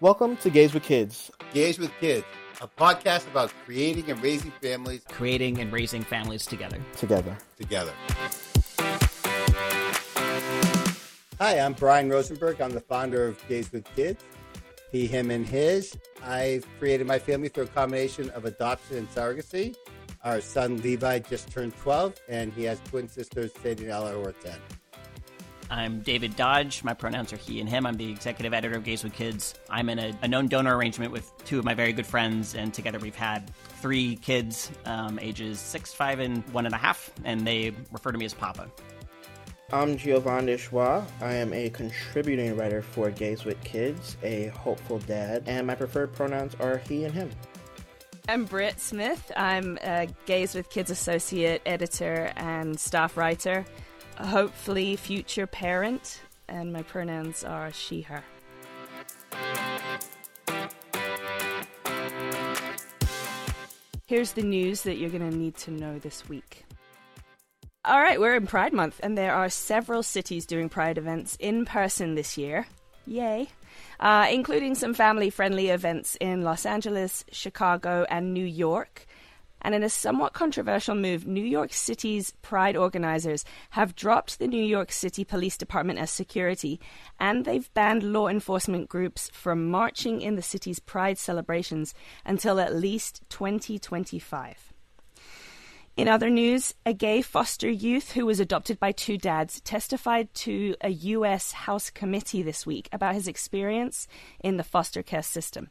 Welcome to Gays with Kids. Gays with Kids, a podcast about creating and raising families creating and raising families together. Together. together. Hi, I'm Brian Rosenberg. I'm the founder of Gays with Kids. He, him, and his. I've created my family through a combination of adoption and surrogacy. Our son Levi just turned 12, and he has twin sisters, Sadie and Ella, who are 10. I'm David Dodge. My pronouns are he and him. I'm the executive editor of Gays with Kids. I'm in a, a known donor arrangement with two of my very good friends, and together we've had three kids, um, ages six, five, and one and a half, and they refer to me as Papa. I'm Giovanni Schwa. I am a contributing writer for Gays with Kids, a hopeful dad, and my preferred pronouns are he and him. I'm Britt Smith. I'm a Gays with Kids associate editor and staff writer, hopefully future parent, and my pronouns are she, her. Here's the news that you're going to need to know this week. All right, we're in Pride Month, and there are several cities doing Pride events in person this year. Yay! Uh, including some family friendly events in Los Angeles, Chicago, and New York. And in a somewhat controversial move, New York City's Pride organizers have dropped the New York City Police Department as security, and they've banned law enforcement groups from marching in the city's Pride celebrations until at least 2025. In other news, a gay foster youth who was adopted by two dads testified to a U.S. House committee this week about his experience in the foster care system.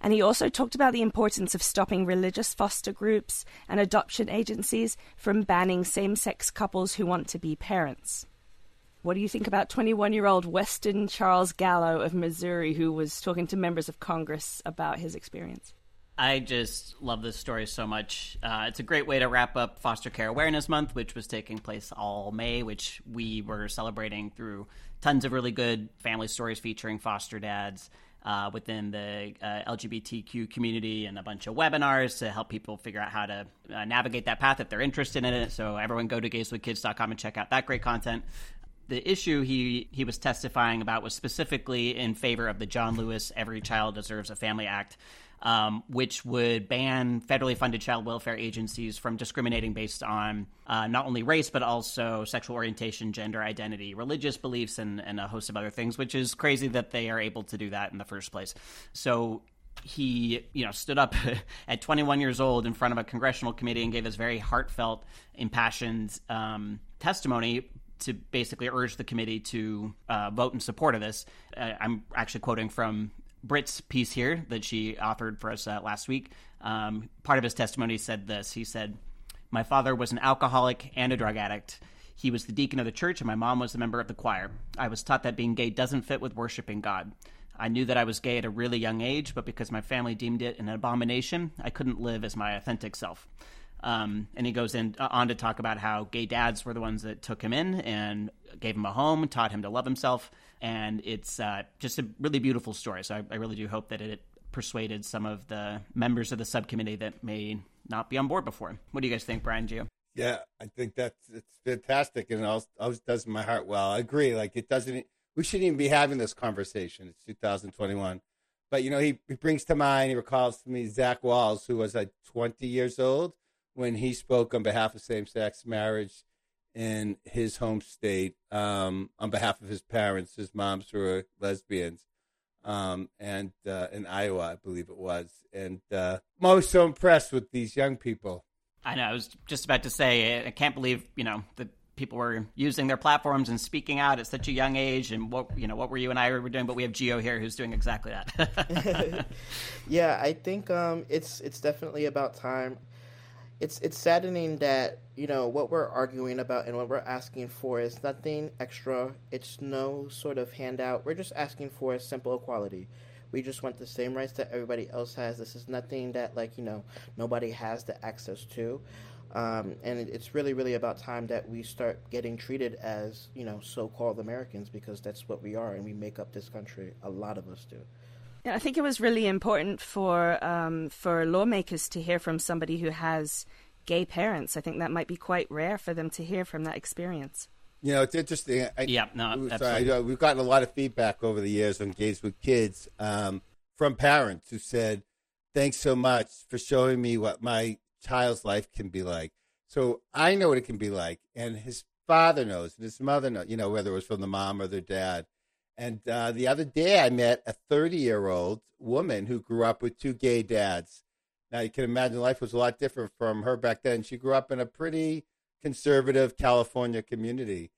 And he also talked about the importance of stopping religious foster groups and adoption agencies from banning same sex couples who want to be parents. What do you think about 21 year old Weston Charles Gallo of Missouri, who was talking to members of Congress about his experience? I just love this story so much. Uh, it's a great way to wrap up Foster Care Awareness Month, which was taking place all May, which we were celebrating through tons of really good family stories featuring foster dads. Uh, within the uh, LGBTQ community and a bunch of webinars to help people figure out how to uh, navigate that path if they're interested in it. So everyone go to gayswithkids.com and check out that great content. The issue he, he was testifying about was specifically in favor of the John Lewis Every Child Deserves a Family Act, um, which would ban federally funded child welfare agencies from discriminating based on uh, not only race, but also sexual orientation, gender identity, religious beliefs, and, and a host of other things, which is crazy that they are able to do that in the first place. So he you know stood up at 21 years old in front of a congressional committee and gave his very heartfelt impassioned um, testimony to basically urge the committee to uh, vote in support of this uh, i'm actually quoting from Britt's piece here that she authored for us uh, last week. Um, part of his testimony said this. He said, "My father was an alcoholic and a drug addict. He was the deacon of the church, and my mom was a member of the choir. I was taught that being gay doesn't fit with worshiping God. I knew that I was gay at a really young age, but because my family deemed it an abomination, I couldn't live as my authentic self." Um, and he goes in uh, on to talk about how gay dads were the ones that took him in and gave him a home, taught him to love himself, and it's uh, just a really beautiful story. So I, I, really do hope that it persuaded some of the members of the subcommittee that may not be on board before. What do you guys think, Brian Gio? Yeah, I think that's it's fantastic, and it always does my heart well. I agree. Like it doesn't. We shouldn't even be having this conversation. It's 2021. But you know, he, he brings to mind. He recalls to me Zach Walls, who was like 20 years old when he spoke on behalf of same-sex marriage in his home state um, on behalf of his parents, his moms were lesbians, um, and uh, in Iowa, I believe it was. And uh, I'm always so impressed with these young people. I know. I was just about to say, I can't believe you know that people were using their platforms and speaking out at such a young age. And what you know, what were you and I were doing? But we have Gio here who's doing exactly that. yeah, I think um, it's it's definitely about time it's it's saddening that you know what we're arguing about and what we're asking for is nothing extra. It's no sort of handout. We're just asking for a simple equality. We just want the same rights that everybody else has. This is nothing that like you know nobody has the access to. Um, and it's really, really about time that we start getting treated as, you know, so-called Americans because that's what we are, and we make up this country. A lot of us do. Yeah, I think it was really important for um, for lawmakers to hear from somebody who has gay parents. I think that might be quite rare for them to hear from that experience. You know, it's interesting. I, yeah, no, sorry, I, we've gotten a lot of feedback over the years on gays with kids um, from parents who said, "Thanks so much for showing me what my child's life can be like." So I know what it can be like, and his father knows, and his mother knows. You know, whether it was from the mom or their dad. And uh, the other day, I met a 30 year old woman who grew up with two gay dads. Now, you can imagine life was a lot different from her back then. She grew up in a pretty conservative California community.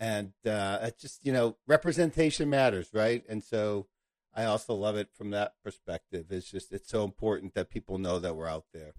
And uh, just, you know, representation matters, right? And so I also love it from that perspective. It's just, it's so important that people know that we're out there.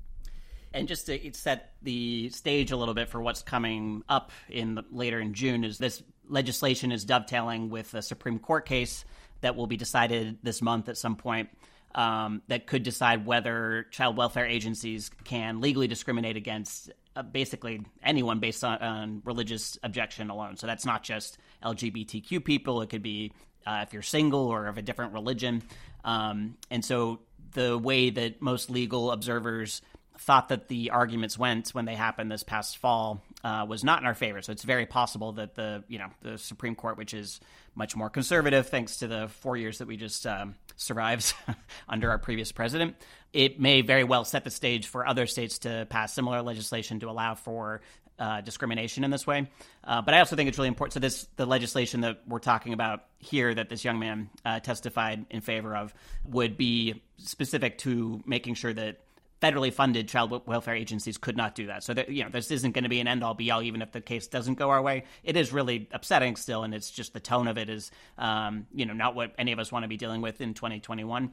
And just to set the stage a little bit for what's coming up in the, later in June is this legislation is dovetailing with a Supreme Court case that will be decided this month at some point um, that could decide whether child welfare agencies can legally discriminate against uh, basically anyone based on, on, religious objection alone. So that's not just LGBTQ people; it could be uh, if you're single or of a different religion. Um, and so the way that most legal observers thought that the arguments went when they happened this past fall uh, was not in our favor. So it's very possible that the you know the Supreme Court, which is much more conservative thanks to the four years that we just um, survived under our previous president, it may very well set the stage for other states to pass similar legislation to allow for uh, discrimination in this way. Uh, but I also think it's really important. So this the legislation that we're talking about here that this young man uh, testified in favor of would be specific to making sure that federally funded child welfare agencies could not do that. So that you know, this isn't going to be an end all be all, even if the case doesn't go our way. It is really upsetting still, and it's just the tone of it is, um, you know, not what any of us want to be dealing with in 2021.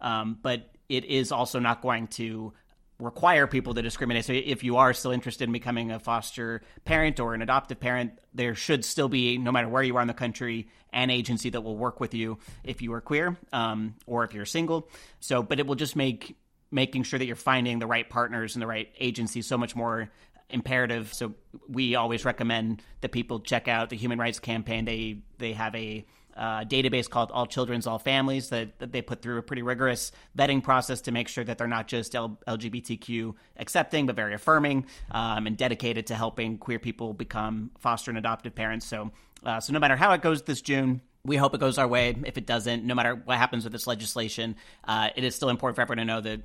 Um, but it is also not going to require people to discriminate. So if you are still interested in becoming a foster parent or an adoptive parent, there should still be, no matter where you are in the country, an agency that will work with you if you are queer um, or if you're single. So, but it will just make making sure that you're finding the right partners and the right agencies so much more imperative. So we always recommend that people check out the Human Rights Campaign. They they have a uh, database called All Children's All Families that, that, they put through a pretty rigorous vetting process to make sure that they're not just L- LGBTQ accepting, but very affirming um, and dedicated to helping queer people become foster and adoptive parents. So, uh, so no matter how it goes this June, we hope it goes our way. If it doesn't, no matter what happens with this legislation, uh, it is still important for everyone to know that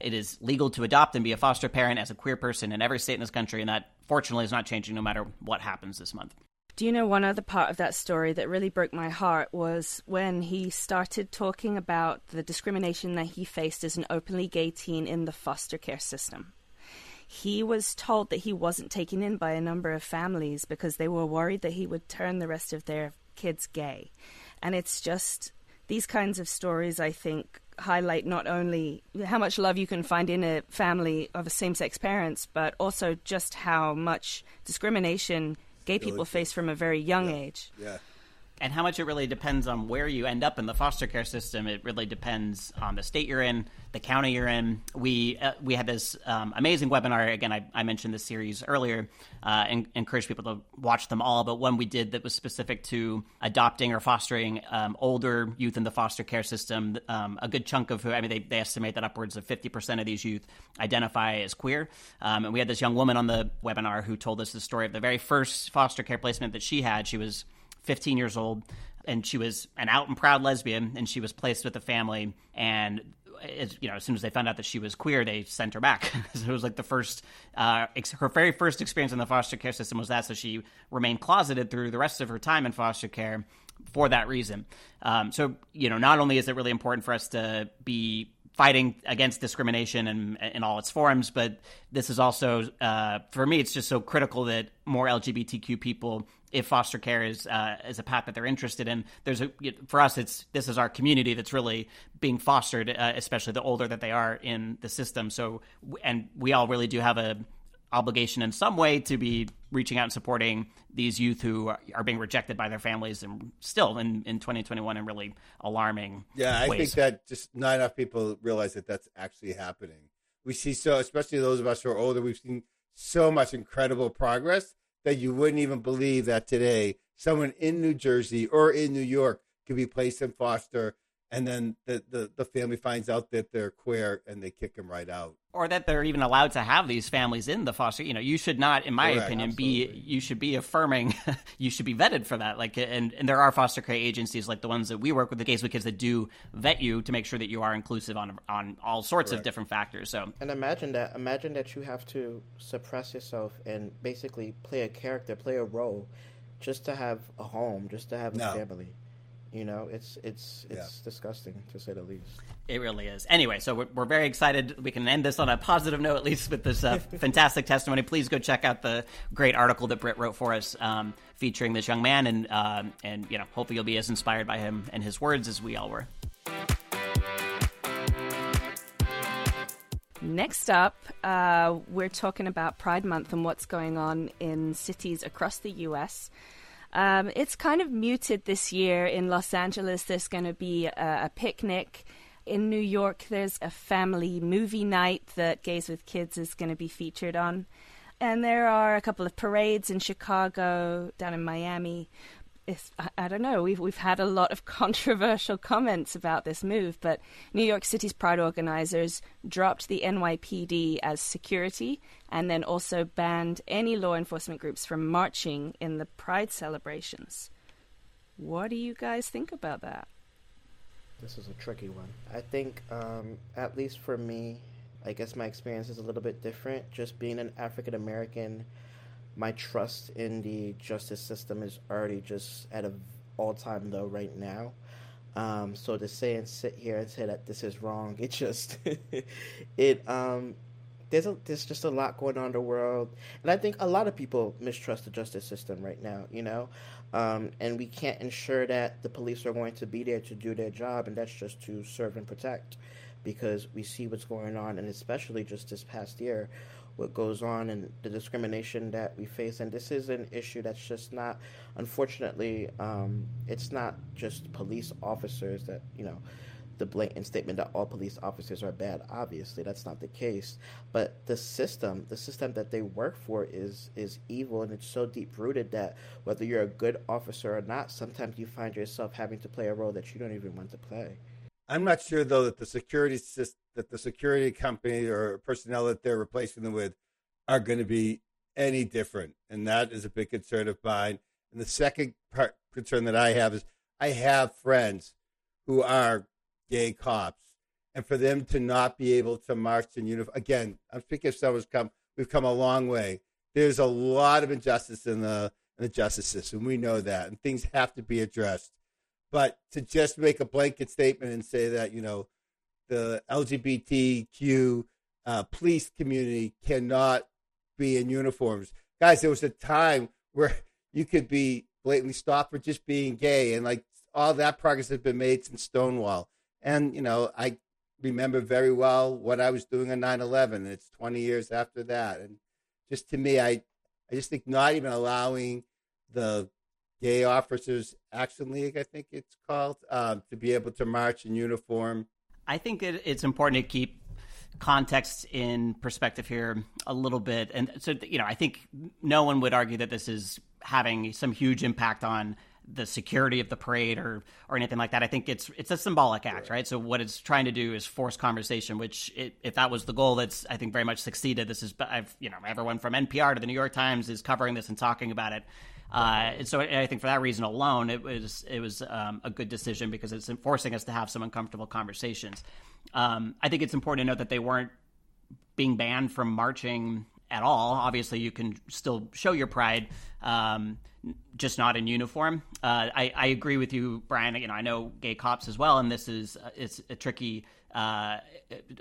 it is legal to adopt and be a foster parent as a queer person in every state in this country, and that fortunately is not changing no matter what happens this month. Do you know one other part of that story that really broke my heart was when he started talking about the discrimination that he faced as an openly gay teen in the foster care system. He was told that he wasn't taken in by a number of families because they were worried that he would turn the rest of their kids gay. And it's just these kinds of stories, I think, highlight not only how much love you can find in a family of same sex parents, but also just how much discrimination gay people face from a very young yeah. age. Yeah and how much it really depends on where you end up in the foster care system. It really depends on the state you're in, the county you're in. We uh, we had this um, amazing webinar. Again, I, I, mentioned this series earlier, uh, and encourage people to watch them all. But one we did that was specific to adopting or fostering um, older youth in the foster care system. Um, a good chunk of who I mean, they, they estimate that upwards of fifty percent of these youth identify as queer. Um, and we had this young woman on the webinar who told us the story of the very first foster care placement that she had. She was 15 years old, and she was an out and proud lesbian, and she was placed with a family. And as, you know, as soon as they found out that she was queer, they sent her back. so it was like the first, uh, ex- her very first experience in the foster care system was that. So she remained closeted through the rest of her time in foster care for that reason. Um, so you know, not only is it really important for us to be fighting against discrimination in, in all its forms. But this is also, uh, for me, it's just so critical that more LGBTQ people, if foster care is uh, is a path that they're interested in, there's a for us, it's this is our community that's really being fostered, uh, especially the older that they are in the system. So, and we all really do have a obligation in some way to be reaching out and supporting these youth who are, being rejected by their families and still in, in 2021 and really alarming yeah i ways. think that just not enough people realize that that's actually happening we see so especially those of us who are older we've seen so much incredible progress that you wouldn't even believe that today someone in new jersey or in new york could be placed in foster and then the, the, the family finds out that they're queer and they kick them right out or that they're even allowed to have these families in the foster you know you should not in my Correct. opinion Absolutely. be you should be affirming you should be vetted for that like and, and there are foster care agencies like the ones that we work with the Gays with Kids that do vet you to make sure that you are inclusive on on all sorts of different factors so And imagine that. Imagine that you have to suppress yourself and basically play a character, play a role, just to have a home, just to have a No. family. You know, it's it's it's disgusting to say the least. It really is. Anyway, so we're, we're very excited. We can end this on a positive note, at least with this uh, fantastic testimony. Please go check out the great article that Britt wrote for us, um, featuring this young man, and um, and you know, hopefully you'll be as inspired by him and his words as we all were. Next up, uh, we're talking about Pride Month and what's going on in cities across the US. Um, it's kind of muted this year. In Los Angeles, there's going to be a, a picnic. In New York, there's a family movie night that Gays with Kids is going to be featured on. And there are a couple of parades in Chicago, down in Miami. It's, I, don't know. We've we've had a lot of controversial comments about this move, but New York City's Pride organizers dropped the NYPD as security, and then also banned any law enforcement groups from marching in the Pride celebrations. What do you guys think about that? This is a tricky one. I think, um, at least for me, I guess my experience is a little bit different. Just being an African American, my trust in the justice system is already just at an all time low right now. Um, so to say and sit here and say that this is wrong, it just it um there's a there's just a lot going on in the world, and I think a lot of people mistrust the justice system right now. You know, um, and we can't ensure that the police are going to be there to do their job, and that's just to serve and protect, because we see what's going on, and especially just this past year, what goes on and the discrimination that we face, and this is an issue that's just not, unfortunately, um, it's not just police officers that you know the blatant statement that all police officers are bad. Obviously, that's not the case. But the system, the system that they work for, is is evil, and it's so deep rooted that whether you're a good officer or not, sometimes you find yourself having to play a role that you don't even want to play. I'm not sure though that the security sys- that the security company or personnel that they're replacing them with are going to be any different, and that is a big concern of mine. And the second part concern that I have is I have friends who are gay cops, and for them to not be able to march in uniform again, I'm speaking of someone's come. We've come a long way. There's a lot of injustice in the in the justice system. We know that, and things have to be addressed. But to just make a blanket statement and say that you know the LGBTQ uh, police community cannot be in uniforms, guys, there was a time where you could be blatantly stopped for just being gay, and like all that progress has been made since Stonewall. And you know, I remember very well what I was doing on 9/11. And it's 20 years after that, and just to me, I I just think not even allowing the Gay Officers Action League, I think it's called, um, to be able to march in uniform. I think it, it's important to keep context in perspective here a little bit. And so, you know, I think no one would argue that this is having some huge impact on the security of the parade or or anything like that. I think it's it's a symbolic act, right? So what it's trying to do is force conversation. Which, it, if that was the goal, that's I think very much succeeded. This is, I've you know, everyone from NPR to the New York Times is covering this and talking about it. Uh, and so I think for that reason alone, it was it was um, a good decision because it's forcing us to have some uncomfortable conversations. Um, I think it's important to note that they weren't being banned from marching at all. Obviously, you can still show your pride, um, just not in uniform. Uh, I, I, agree with you, Brian. You know, I know gay cops as well, and this is it's a tricky. Uh,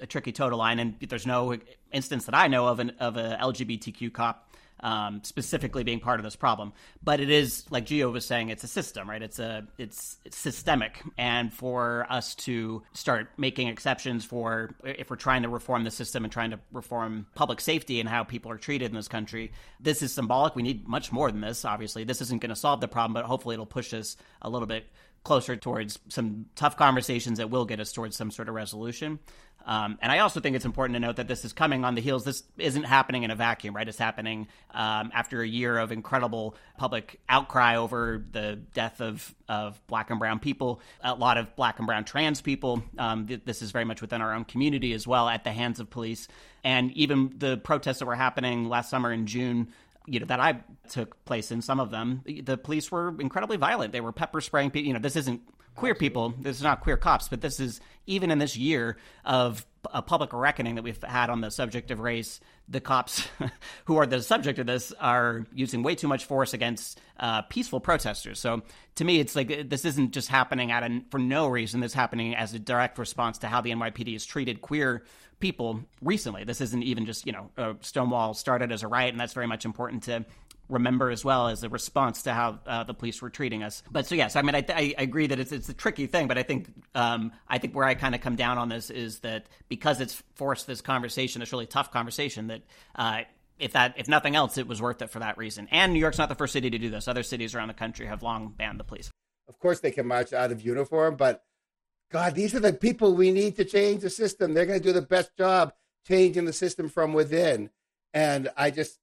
a tricky total line, and there's no instance that I know of an, of a LGBTQ cop um, specifically being part of this problem. But it is, like Gio was saying, it's a system, right? It's a it's, it's systemic, and for us to start making exceptions for if we're trying to reform the system and trying to reform public safety and how people are treated in this country, this is symbolic. We need much more than this. Obviously, this isn't going to solve the problem, but hopefully, it'll push us a little bit closer towards some tough conversations that will get us towards some sort of resolution. Um, and I also think it's important to note that this is coming on the heels. This isn't happening in a vacuum, right? It's happening um, after a year of incredible public outcry over the death of, of black and brown people, a lot of black and brown trans people. Um, th- this is very much within our own community as well at the hands of police. And even the protests that were happening last summer in June you know that I took place in some of them, the police were incredibly violent. They were pepper spraying people. You know, this isn't queer people. This is not queer cops, but this is even in this year of a public reckoning that we've had on the subject of race. The cops who are the subject of this are using way too much force against uh, peaceful protesters. So to me, it's like this isn't just happening at a, for no reason. This is happening as a direct response to how the NYPD has treated queer people recently. This isn't even just you know Stonewall started as a riot, and that's very much important to remember as well as a response to how uh, the police were treating us. But so yes, I mean I, I agree that it's it's a tricky thing, but I think um, I think where I kind of come down on this is that because it's forced this conversation, this really tough conversation that. Uh, if that, if nothing else, it was worth it for that reason. And New York's not the first city to do this. Other cities around the country have long banned the police. Of course, they can march out of uniform, but God, these are the people we need to change the system. They're going to do the best job changing the system from within. And I just,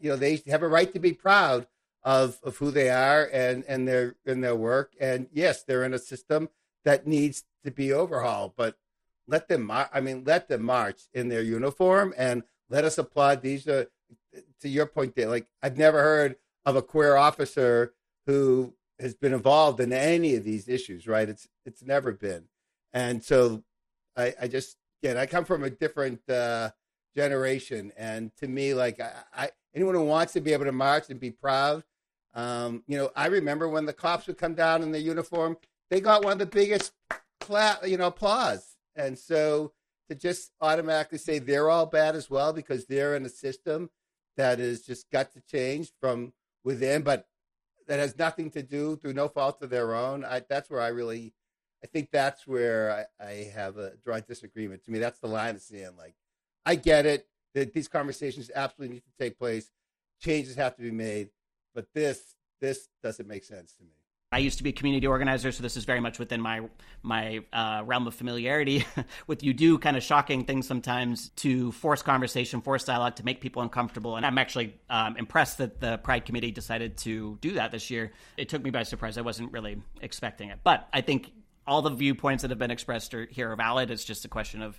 you know, they have a right to be proud of, of who they are and, and their in their work. And yes, they're in a system that needs to be overhauled, but let them, I mean, let them march in their uniform and let us applaud these. Uh, to your point, there, like I've never heard of a queer officer who has been involved in any of these issues, right? It's it's never been, and so I, I just again I come from a different uh, generation, and to me, like I, I, anyone who wants to be able to march and be proud, um, you know, I remember when the cops would come down in their uniform, they got one of the biggest, cla- you know, applause, and so to just automatically say they're all bad as well because they're in a system that has just got to change from within, but that has nothing to do through no fault of their own. I, that's where I really, I think that's where I, I have a draw disagreement. To me, that's the line of saying like, I get it that these conversations absolutely need to take place, changes have to be made, but this this doesn't make sense to me. I used to be a community organizer, so this is very much within my my uh, realm of familiarity. with you do kind of shocking things sometimes to force conversation, force dialogue, to make people uncomfortable. And I'm actually um, impressed that the Pride Committee decided to do that this year. It took me by surprise. I wasn't really expecting it, but I think all the viewpoints that have been expressed are, here are valid. It's just a question of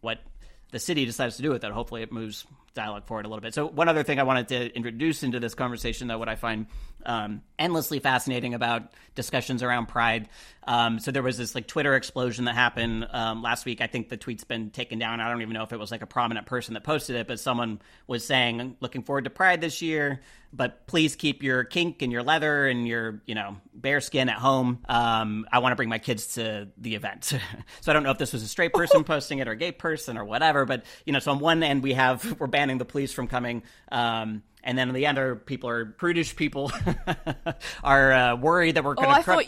what the city decides to do it. Hopefully, it moves dialogue forward a little bit. So, one other thing I wanted to introduce into this conversation, though, what I find um, endlessly fascinating about discussions around pride. Um, so, there was this like Twitter explosion that happened um, last week. I think the tweet's been taken down. I don't even know if it was like a prominent person that posted it, but someone was saying, "Looking forward to Pride this year." but please keep your kink and your leather and your you know bear skin at home um, i want to bring my kids to the event so i don't know if this was a straight person posting it or a gay person or whatever but you know so on one end we have we're banning the police from coming um, and then on the end, other people are prudish people are uh, worried that we're going to. Oh, I, cr- thought,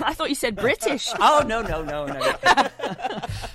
I thought you said British. oh no no no no! I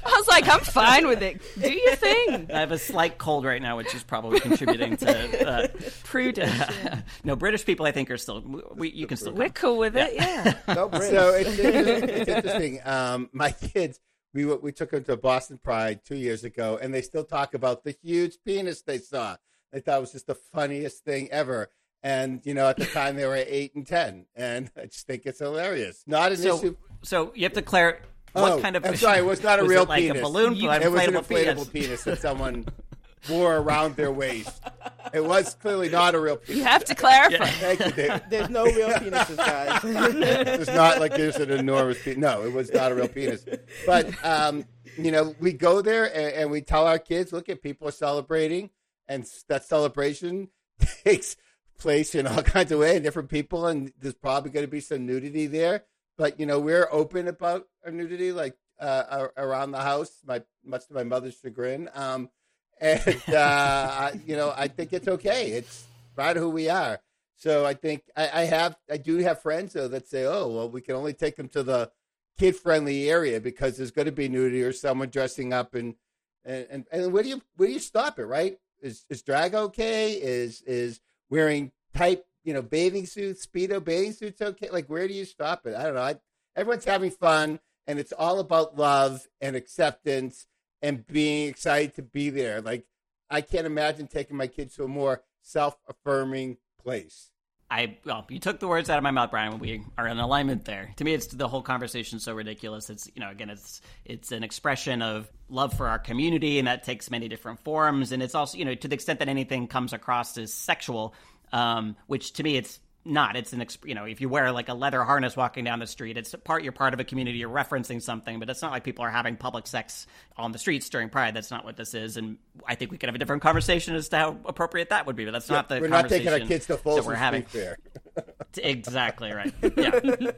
was like, I'm fine with it. Do your thing. I have a slight cold right now, which is probably contributing to uh, prudish. Yeah. no, British people, I think, are still. We, you can still. We're cool with it. Yeah. No, so it's, it's interesting. Um, my kids. We, we took them to Boston Pride two years ago, and they still talk about the huge penis they saw. They thought it was just the funniest thing ever. And you know, at the time they were eight and ten, and I just think it's hilarious. Not an so, issue. So you have to clarify. What oh, kind of? I'm sorry, it was not a was real like penis. A balloon. You, it was an inflatable penis. penis that someone wore around their waist. It was clearly not a real penis. You have to clarify. Yeah. Thank you, Dave. There's no real penises, guys. it's not like there's an enormous penis. No, it was not a real penis. But um, you know, we go there and, and we tell our kids, look at people are celebrating and that celebration takes place in all kinds of ways, different people, and there's probably going to be some nudity there. But you know, we're open about our nudity, like uh, around the house, my much to my mother's chagrin. Um, and uh, you know, I think it's okay. It's right who we are. So I think I, I have, I do have friends though that say, "Oh, well, we can only take them to the kid-friendly area because there's going to be nudity or someone dressing up and." And, and, and where do you where do you stop it right is is drag okay? Is is wearing tight you know bathing suits, speedo bathing suits okay? Like where do you stop it? I don't know. I, everyone's having fun, and it's all about love and acceptance and being excited to be there. Like I can't imagine taking my kids to a more self-affirming place. I well, you took the words out of my mouth, Brian. We are in alignment there. To me, it's the whole conversation so ridiculous. It's you know, again, it's it's an expression of love for our community, and that takes many different forms. And it's also you know, to the extent that anything comes across as sexual, um, which to me, it's not. It's an you know, if you wear like a leather harness walking down the street, it's part you're part of a community. You're referencing something, but it's not like people are having public sex on the streets during Pride. That's not what this is. And I think we could have a different conversation as to how appropriate that would be. But that's yeah, not the we're not taking our kids to Folsom we're having. Fair. exactly right. Yeah.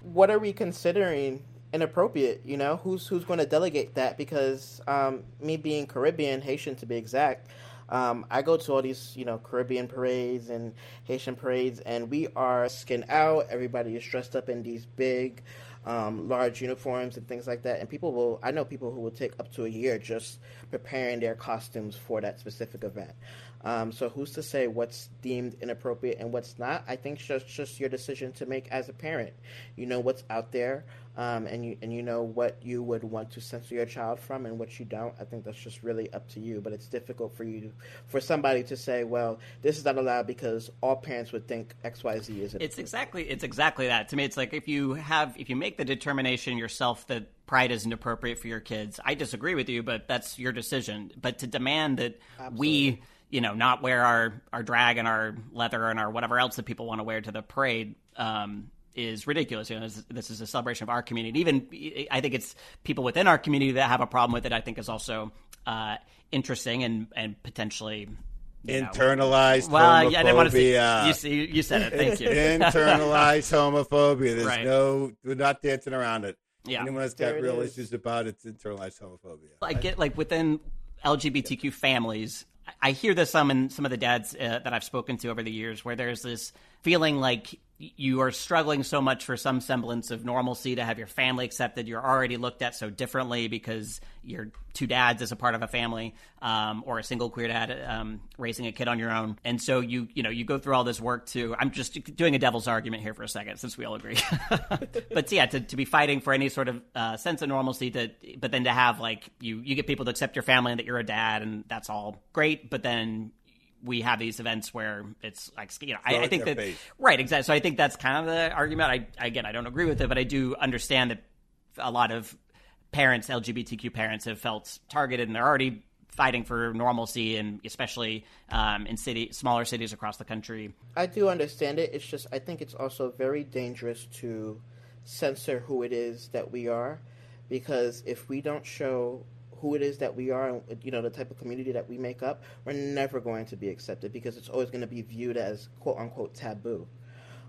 what are we considering inappropriate? You know, who's who's going to delegate that? Because um, me being Caribbean, Haitian to be exact. Um, I go to all these, you know, Caribbean parades and Haitian parades, and we are skinned out. Everybody is dressed up in these big, um, large uniforms and things like that. And people will, I know people who will take up to a year just preparing their costumes for that specific event. Um, so who's to say what's deemed inappropriate and what's not? I think it's just just your decision to make as a parent. You know what's out there, um, and you and you know what you would want to censor your child from and what you don't. I think that's just really up to you. But it's difficult for you to, for somebody to say, well, this is not allowed because all parents would think X Y Z is. It's exactly it's exactly that. To me, it's like if you have if you make the determination yourself that pride isn't appropriate for your kids. I disagree with you, but that's your decision. But to demand that Absolutely. we you know, not wear our, our drag and our leather and our whatever else that people want to wear to the parade um, is ridiculous. You know, this, this, is a celebration of our community. Even I think it's people within our community that have a problem with it. I think is also uh, interesting and and potentially. Internalized know, well, homophobia. I didn't want to say, you, see, you said it. Thank you. Internalized homophobia. There's right. no, we're not dancing around it. Yeah. Anyone that's got real issues about it, it's internalized homophobia. I get like within LGBTQ families, I hear this some in some of the dads uh, that I've spoken to over the years, where there's this feeling like you are struggling so much for some semblance of normalcy to have your family accepted. You're already looked at so differently because you're two dads as a part of a family, um, or a single queer dad um, raising a kid on your own. And so you you know you go through all this work to. I'm just doing a devil's argument here for a second, since we all agree. but yeah, to, to be fighting for any sort of uh, sense of normalcy, to but then to have like you you get people to accept your family and that you're a dad, and that's all great. But then we have these events where it's like you know I, I, think that face. right exactly. So I think that's kind of the argument. I again I don't agree with it but I do understand that a lot of parents LGBTQ parents have felt targeted and they're already fighting for normalcy and especially um, in city smaller cities across the country. I do understand it. It's just I think it's also very dangerous to censor who it is that we are because if we don't show who it is that we are and you know the type of community that we make up we're never going to be accepted because it's always going to be viewed as quote unquote taboo.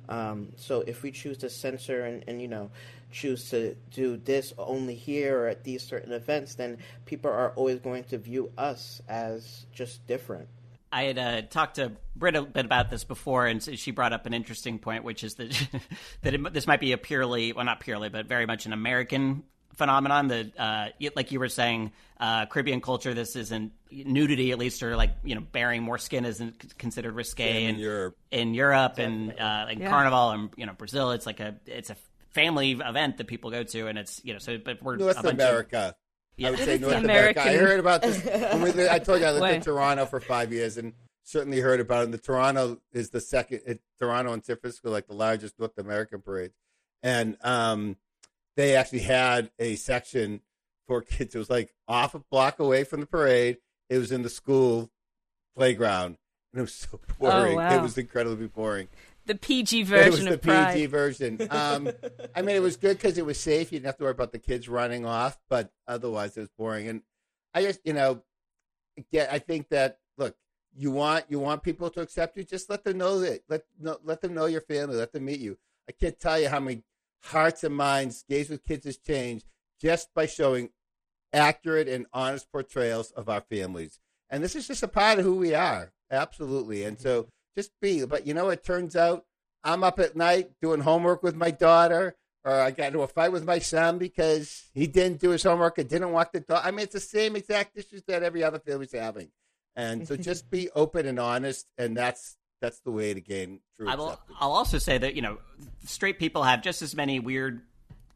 Um, so if we choose to censor and, and, you know choose to do this only here or at these certain events then people are always going to view us as just different. I had uh, talked to Britt a bit about this before, and she brought up an interesting point, which is that that it, this might be a purely, well, not purely, but very much an American phenomenon that, uh, like you were saying, uh, Caribbean culture, this isn't nudity, at least, or like you know, bearing more skin isn't considered risque. in Europe, in Europe, and uh, like yeah. Carnival, and you know, Brazil, it's like a it's a family event that people go to, and it's you know, so but we're North America. Of, yeah. I would say North America. I heard about this. we, I told you I lived in Toronto for five years, and certainly heard about it. The Toronto is the second. It, Toronto and San Francisco like the largest North American parades, and um, they actually had a section for kids. It was like off a block away from the parade. It was in the school playground, and it was so boring. Oh, wow. It was incredibly boring. The PG version. It was the Pride. PG version. Um, I mean, it was good because it was safe. You didn't have to worry about the kids running off, but otherwise it was boring. And I just, you know, get. I think that look, you want you want people to accept you. Just let them know that let no, let them know your family. Let them meet you. I can't tell you how many hearts and minds, Gays with Kids has changed just by showing accurate and honest portrayals of our families. And this is just a part of who we are. Absolutely. And so just be, but you know, it turns out I'm up at night doing homework with my daughter, or I got into a fight with my son because he didn't do his homework and didn't walk the dog. I mean, it's the same exact issues that every other family's having. And so just be open and honest. And that's that's the way to gain true I will. acceptance. I'll also say that you know, straight people have just as many weird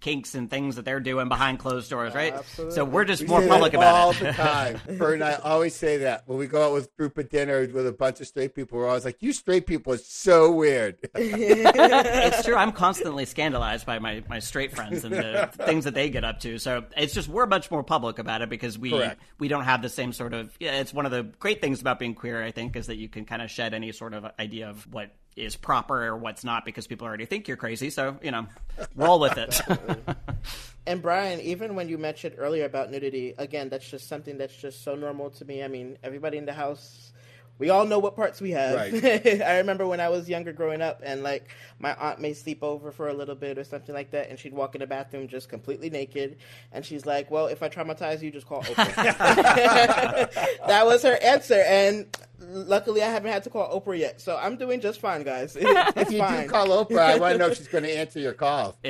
kinks and things that they're doing behind closed doors, right? Absolutely. So we're just We more public that about all it. the time. Bert and I always say that when we go out with a group of dinner with a bunch of straight people. We're always like, "You straight people are so weird." it's true. I'm constantly scandalized by my, my straight friends and the things that they get up to. So it's just we're much more public about it because we Correct. we don't have the same sort of. Yeah, it's one of the great things about being queer. I think is that you can kind of shed any sort of idea of what is proper or what's not because people already think you're crazy. So you know, roll with it. And Brian, even when you mentioned earlier about nudity, again, that's just something that's just so normal to me. I mean, everybody in the house, we all know what parts we have. Right. I remember when I was younger growing up, and like my aunt may sleep over for a little bit or something like that, and she'd walk in the bathroom just completely naked, and she's like, "Well, if I traumatize you, just call Oprah." that was her answer, and luckily, I haven't had to call Oprah yet, so I'm doing just fine, guys. It's if you fine. do call Oprah, I want to know if she's going to answer your call.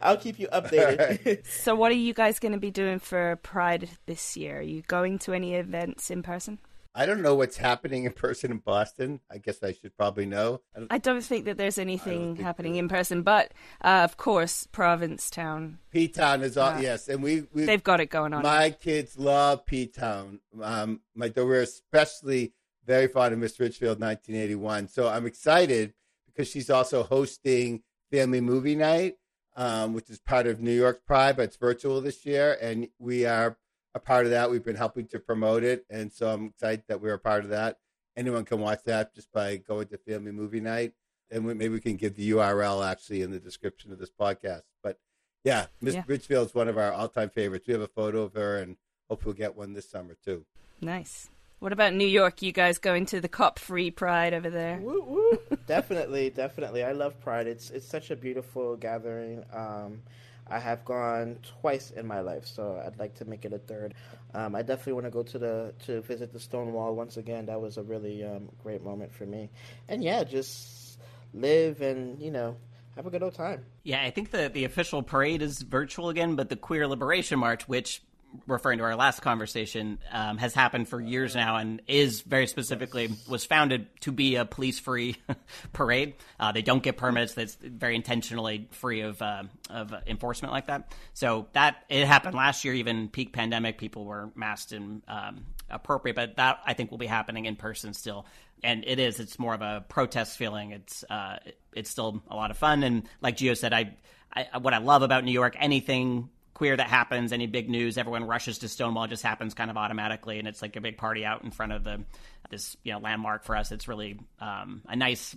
I'll keep you updated. So, what are you guys going to be doing for Pride this year? Are you going to any events in person? I don't know what's happening in person in Boston. I guess I should probably know. I don't, I don't think that there's anything happening in person, but uh, of course, Provincetown, P Town is all Yeah. yes, and we we they've got it going on. My kids love P Town. Um, my were especially very fond of Miss Richfield 1981. So I'm excited because she's also hosting Family Movie Night, um, which is part of New York Pride, but it's virtual this year, and we are a part of that. We've been helping to promote it, and so I'm excited that we're a part of that. Anyone can watch that just by going to Family Movie Night, and we, maybe we can give the URL actually in the description of this podcast. But yeah, Miss Yeah. Richfield's one of our all-time favorites. We have a photo of her, and hope we'll get one this summer too. Nice. What about New York? You guys going to the cop free Pride over there? Woo, woo. definitely, definitely. I love Pride. It's it's such a beautiful gathering. Um, I have gone twice in my life, so I'd like to make it a third. Um, I definitely want to go to the to visit the Stonewall once again. That was a really um, great moment for me. And yeah, just live and you know have a good old time. Yeah, I think the the official parade is virtual again, but the Queer Liberation March, which referring to our last conversation, um, has happened for years now and is very specifically was founded to be a police free parade. Uh, they don't get permits. That's very intentionally free of uh, of enforcement like that. So that it happened last year, even peak pandemic. People were masked and um, appropriate, but that I think will be happening in person still. And it is. It's more of a protest feeling. It's uh, it's still a lot of fun. And like Gio said, I, I what I love about New York, anything queer that happens, any big news, everyone rushes to Stonewall. It just happens kind of automatically, and it's like a big party out in front of the this you know landmark for us. It's really um, a nice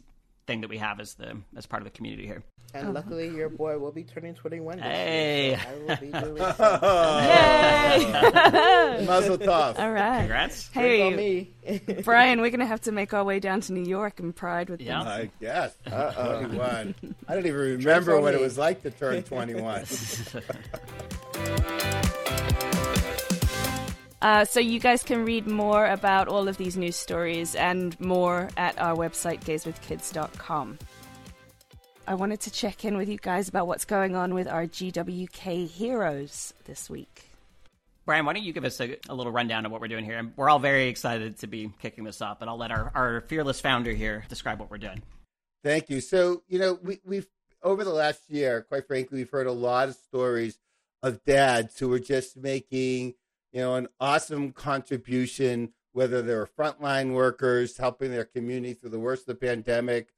thing that we have as the as part of the community here. And oh, luckily, your boy will be turning 21 this Hey. year, so I will be doing Yay! Mazel tov. All right. Congrats! Drink on Hey, me. Brian, we're going to have to make our way down to New York and Pride with Yeah. them. I guess. Uh-oh. 21. I don't even remember on what it was like to turn 21. Uh, so you guys can read more about all of these news stories and more at our website, gayswithkids.com. I wanted to check in with you guys about what's going on with our GWK heroes this week. Brian, why don't you give us a, a little rundown of what we're doing here? And We're all very excited to be kicking this off, but I'll let our, our fearless founder here describe what we're doing. Thank you. So, you know, we, we've, over the last year, quite frankly, we've heard a lot of stories of dads who are just making, you know, an awesome contribution, whether they're frontline workers helping their community through the worst of the pandemic,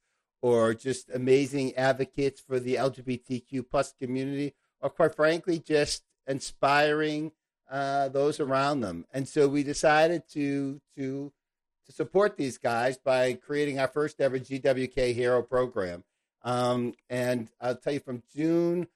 or just amazing advocates for the LGBTQ plus community, or quite frankly, just inspiring uh, those around them. And so we decided to to to support these guys by creating our first ever GWK Hero program. Um, and I'll tell you from June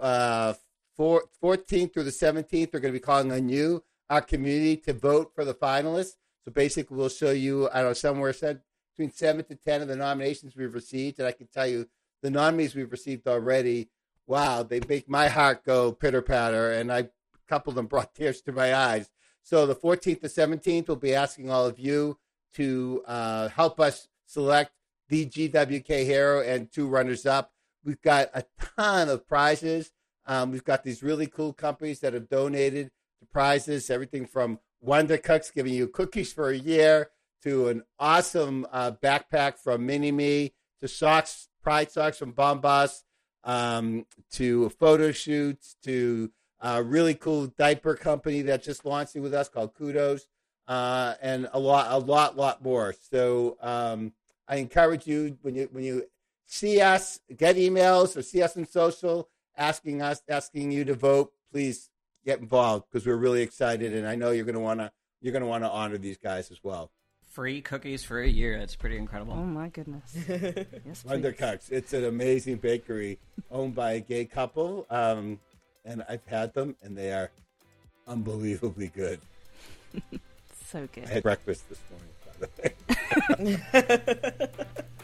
uh, four, 14th through the 17th, we're going to be calling on you, our community, to vote for the finalists. So basically, we'll show you, I don't know, somewhere said between seven to 10 of the nominations we've received. And I can tell you the nominees we've received already, wow, they make my heart go pitter patter. And I, a couple of them brought tears to my eyes. So the 14th to 17th, we'll be asking all of you to uh, help us select the GWK hero and two runners up. We've got a ton of prizes. Um, we've got these really cool companies that have donated the prizes, everything from Wonder Cooks giving you cookies for a year to an awesome uh, backpack from Mini Me to socks, Pride socks from Bombas, um, to photo shoots to a really cool diaper company that just launched with us called Kudos, uh, and a lot, a lot, lot more. So um, I encourage you when you when you see us, get emails or see us on social asking us, asking you to vote. Please get involved because we're really excited, and I know you're going to want to you're going to want to honor these guys as well. Free cookies for a year. That's pretty incredible. Oh my goodness. yes, Wonder please. It's an amazing bakery owned by a gay couple, um, and I've had them, and they are unbelievably good. So good. I had breakfast this morning, by the way.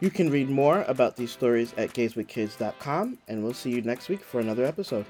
You can read more about these stories at gayswithkids.com, and we'll see you next week for another episode.